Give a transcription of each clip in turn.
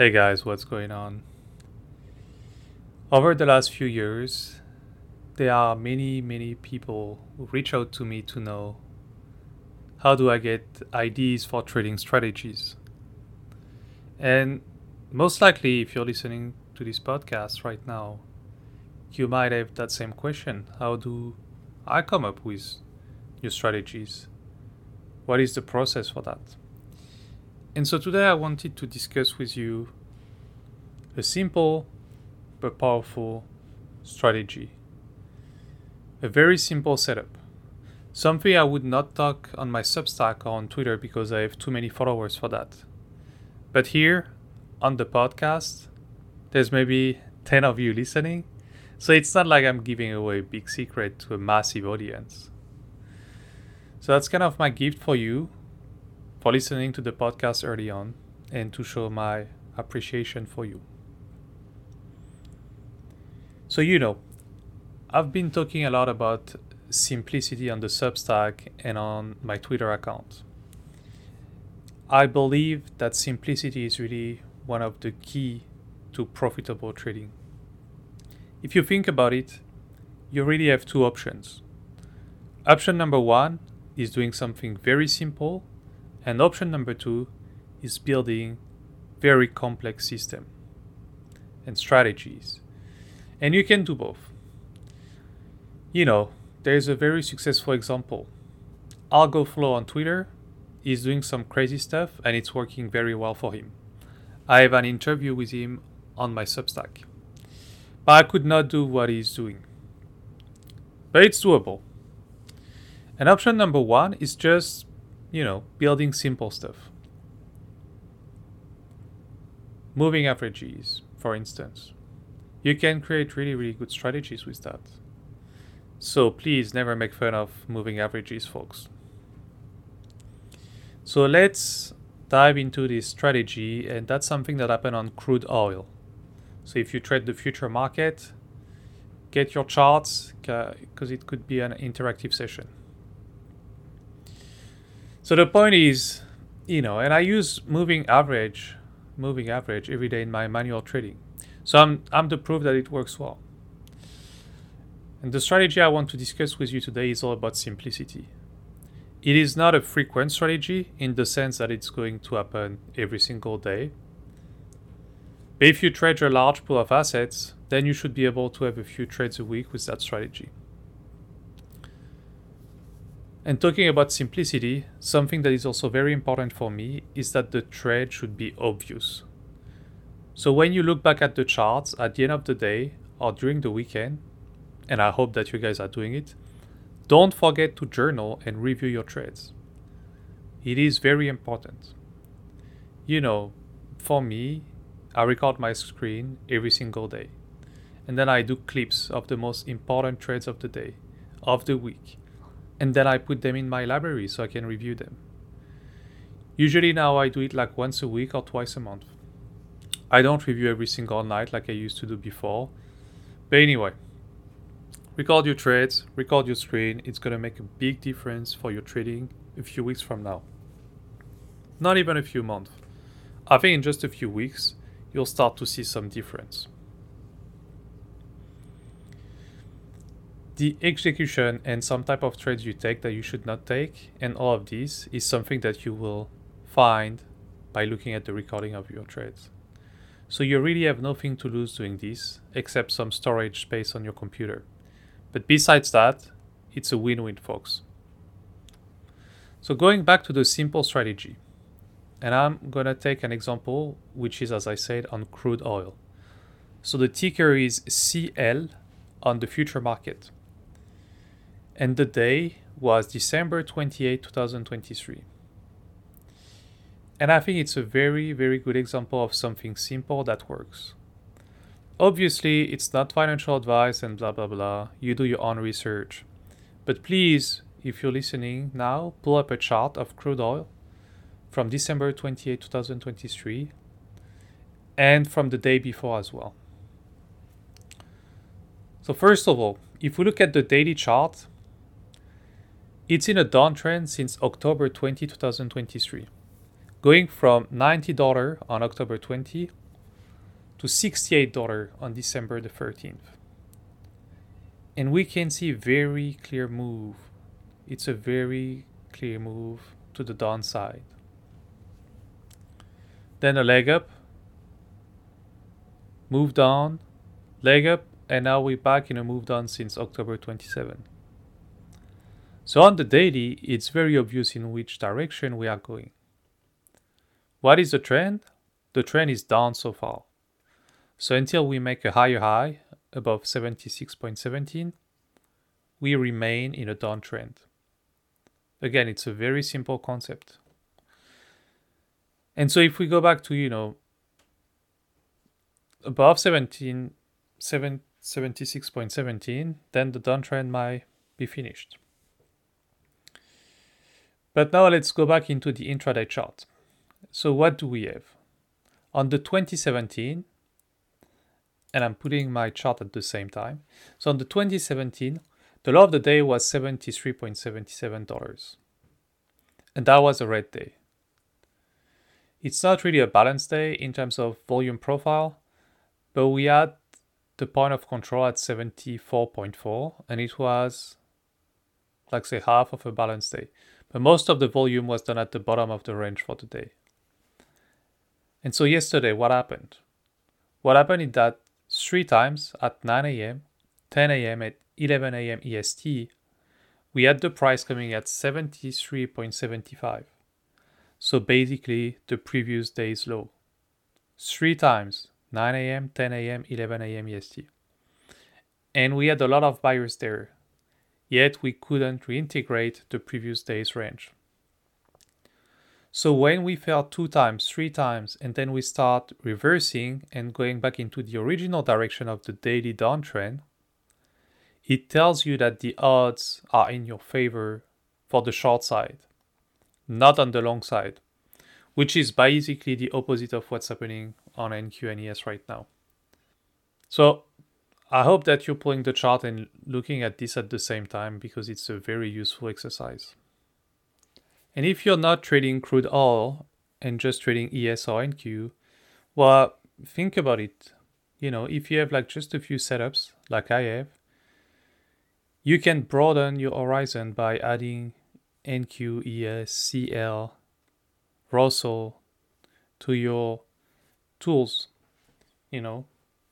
Hey guys, what's going on? Over the last few years, there are many, many people who reach out to me to know how do I get ideas for trading strategies. And most likely, if you're listening to this podcast right now, you might have that same question How do I come up with new strategies? What is the process for that? And so today I wanted to discuss with you a simple but powerful strategy. A very simple setup. Something I would not talk on my Substack or on Twitter because I have too many followers for that. But here on the podcast, there's maybe 10 of you listening. So it's not like I'm giving away a big secret to a massive audience. So that's kind of my gift for you for listening to the podcast early on and to show my appreciation for you. So, you know, I've been talking a lot about simplicity on the Substack and on my Twitter account. I believe that simplicity is really one of the key to profitable trading. If you think about it, you really have two options. Option number one is doing something very simple, and option number two is building very complex system and strategies and you can do both. You know, there's a very successful example. AlgoFlow on Twitter is doing some crazy stuff and it's working very well for him. I have an interview with him on my Substack. But I could not do what he's doing. But it's doable. And option number one is just, you know, building simple stuff. Moving averages, for instance you can create really, really good strategies with that. So please never make fun of moving averages, folks. So let's dive into this strategy, and that's something that happened on crude oil. So if you trade the future market, get your charts because it could be an interactive session. So the point is, you know, and I use moving average, moving average every day in my manual trading. So I'm, I'm the proof that it works well. And the strategy I want to discuss with you today is all about simplicity. It is not a frequent strategy in the sense that it's going to happen every single day. But if you trade a large pool of assets, then you should be able to have a few trades a week with that strategy. And talking about simplicity, something that is also very important for me is that the trade should be obvious. So when you look back at the charts at the end of the day or during the weekend, and I hope that you guys are doing it, don't forget to journal and review your trades. It is very important. You know, for me, I record my screen every single day. And then I do clips of the most important trades of the day, of the week. And then I put them in my library so I can review them. Usually now I do it like once a week or twice a month. I don't review every single night like I used to do before. But anyway, record your trades, record your screen. It's going to make a big difference for your trading a few weeks from now. Not even a few months. I think in just a few weeks, you'll start to see some difference. The execution and some type of trades you take that you should not take, and all of these is something that you will find by looking at the recording of your trades. So you really have nothing to lose doing this, except some storage space on your computer. But besides that, it's a win-win, folks. So going back to the simple strategy, and I'm gonna take an example, which is, as I said, on crude oil. So the ticker is CL on the future market. And the day was December 28, 2023. And I think it's a very, very good example of something simple that works. Obviously, it's not financial advice and blah blah blah. You do your own research. But please, if you're listening now, pull up a chart of crude oil from December 28, 2023, and from the day before as well. So, first of all, if we look at the daily chart, it's in a downtrend since October 20, 2023 going from $90 on October 20 to $68 on December the 13th. And we can see very clear move. It's a very clear move to the downside. Then a leg up, move down, leg up, and now we're back in a move down since October 27. So on the daily, it's very obvious in which direction we are going. What is the trend? The trend is down so far. So until we make a higher high above 76.17, we remain in a downtrend. Again, it's a very simple concept. And so if we go back to, you know, above 17, 7, 76.17, then the downtrend might be finished. But now let's go back into the intraday chart. So what do we have? On the 2017, and I'm putting my chart at the same time. So on the 2017, the low of the day was $73.77. And that was a red day. It's not really a balanced day in terms of volume profile, but we had the point of control at 74.4 and it was like say half of a balance day. But most of the volume was done at the bottom of the range for the day. And so yesterday, what happened? What happened is that three times at 9 a.m., 10 a.m., at 11 a.m. EST, we had the price coming at 73.75. So basically, the previous day's low. Three times 9 a.m., 10 a.m., 11 a.m. EST. And we had a lot of buyers there, yet we couldn't reintegrate the previous day's range. So when we fell two times, three times, and then we start reversing and going back into the original direction of the daily downtrend, it tells you that the odds are in your favor for the short side, not on the long side, which is basically the opposite of what's happening on NQ and ES right now. So I hope that you're pulling the chart and looking at this at the same time because it's a very useful exercise. And if you're not trading crude oil and just trading ES and Q, well, think about it. You know, if you have like just a few setups, like I have, you can broaden your horizon by adding NQ, ES, CL, Russell to your tools. You know,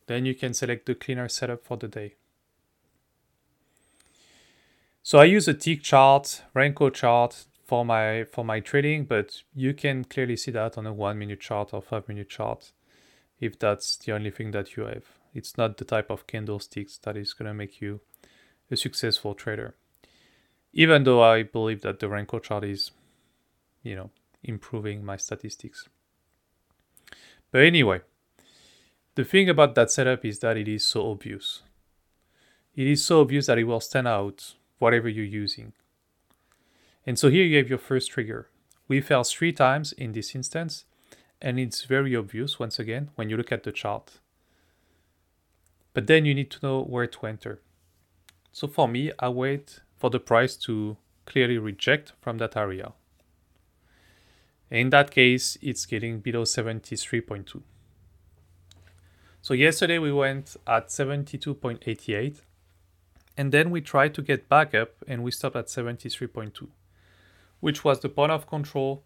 then you can select the cleaner setup for the day. So I use a tick chart, Renko chart, for my for my trading, but you can clearly see that on a one minute chart or five minute chart if that's the only thing that you have. It's not the type of candlesticks that is gonna make you a successful trader. Even though I believe that the Renko chart is, you know, improving my statistics. But anyway, the thing about that setup is that it is so obvious. It is so obvious that it will stand out whatever you're using. And so here you have your first trigger. We fell three times in this instance, and it's very obvious once again when you look at the chart. But then you need to know where to enter. So for me, I wait for the price to clearly reject from that area. In that case, it's getting below 73.2. So yesterday we went at 72.88 and then we tried to get back up and we stopped at 73.2 which was the point of control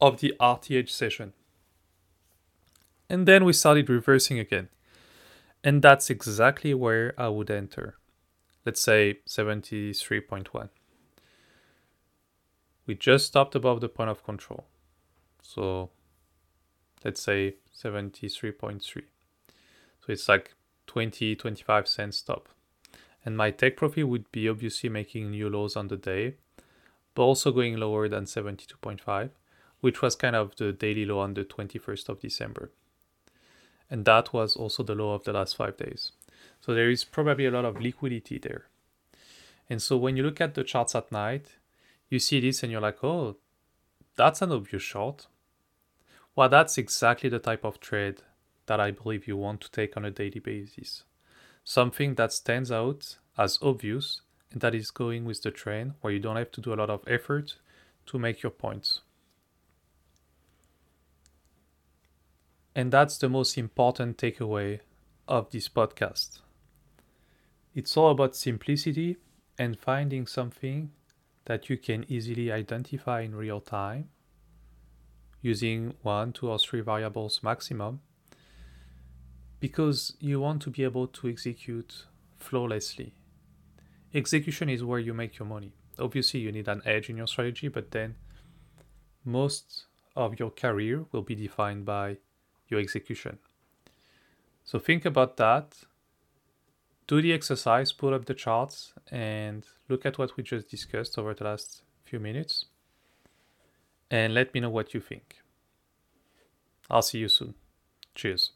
of the RTH session. And then we started reversing again. And that's exactly where I would enter. Let's say 73.1. We just stopped above the point of control. So let's say 73.3. So it's like 20, 25 cents stop. And my take profit would be obviously making new lows on the day but also going lower than 72.5, which was kind of the daily low on the 21st of December. And that was also the low of the last five days. So there is probably a lot of liquidity there. And so when you look at the charts at night, you see this and you're like, oh, that's an obvious short. Well, that's exactly the type of trade that I believe you want to take on a daily basis. Something that stands out as obvious and that is going with the train where you don't have to do a lot of effort to make your points. And that's the most important takeaway of this podcast. It's all about simplicity and finding something that you can easily identify in real time using one, two, or three variables maximum because you want to be able to execute flawlessly. Execution is where you make your money. Obviously, you need an edge in your strategy, but then most of your career will be defined by your execution. So think about that. Do the exercise, pull up the charts, and look at what we just discussed over the last few minutes. And let me know what you think. I'll see you soon. Cheers.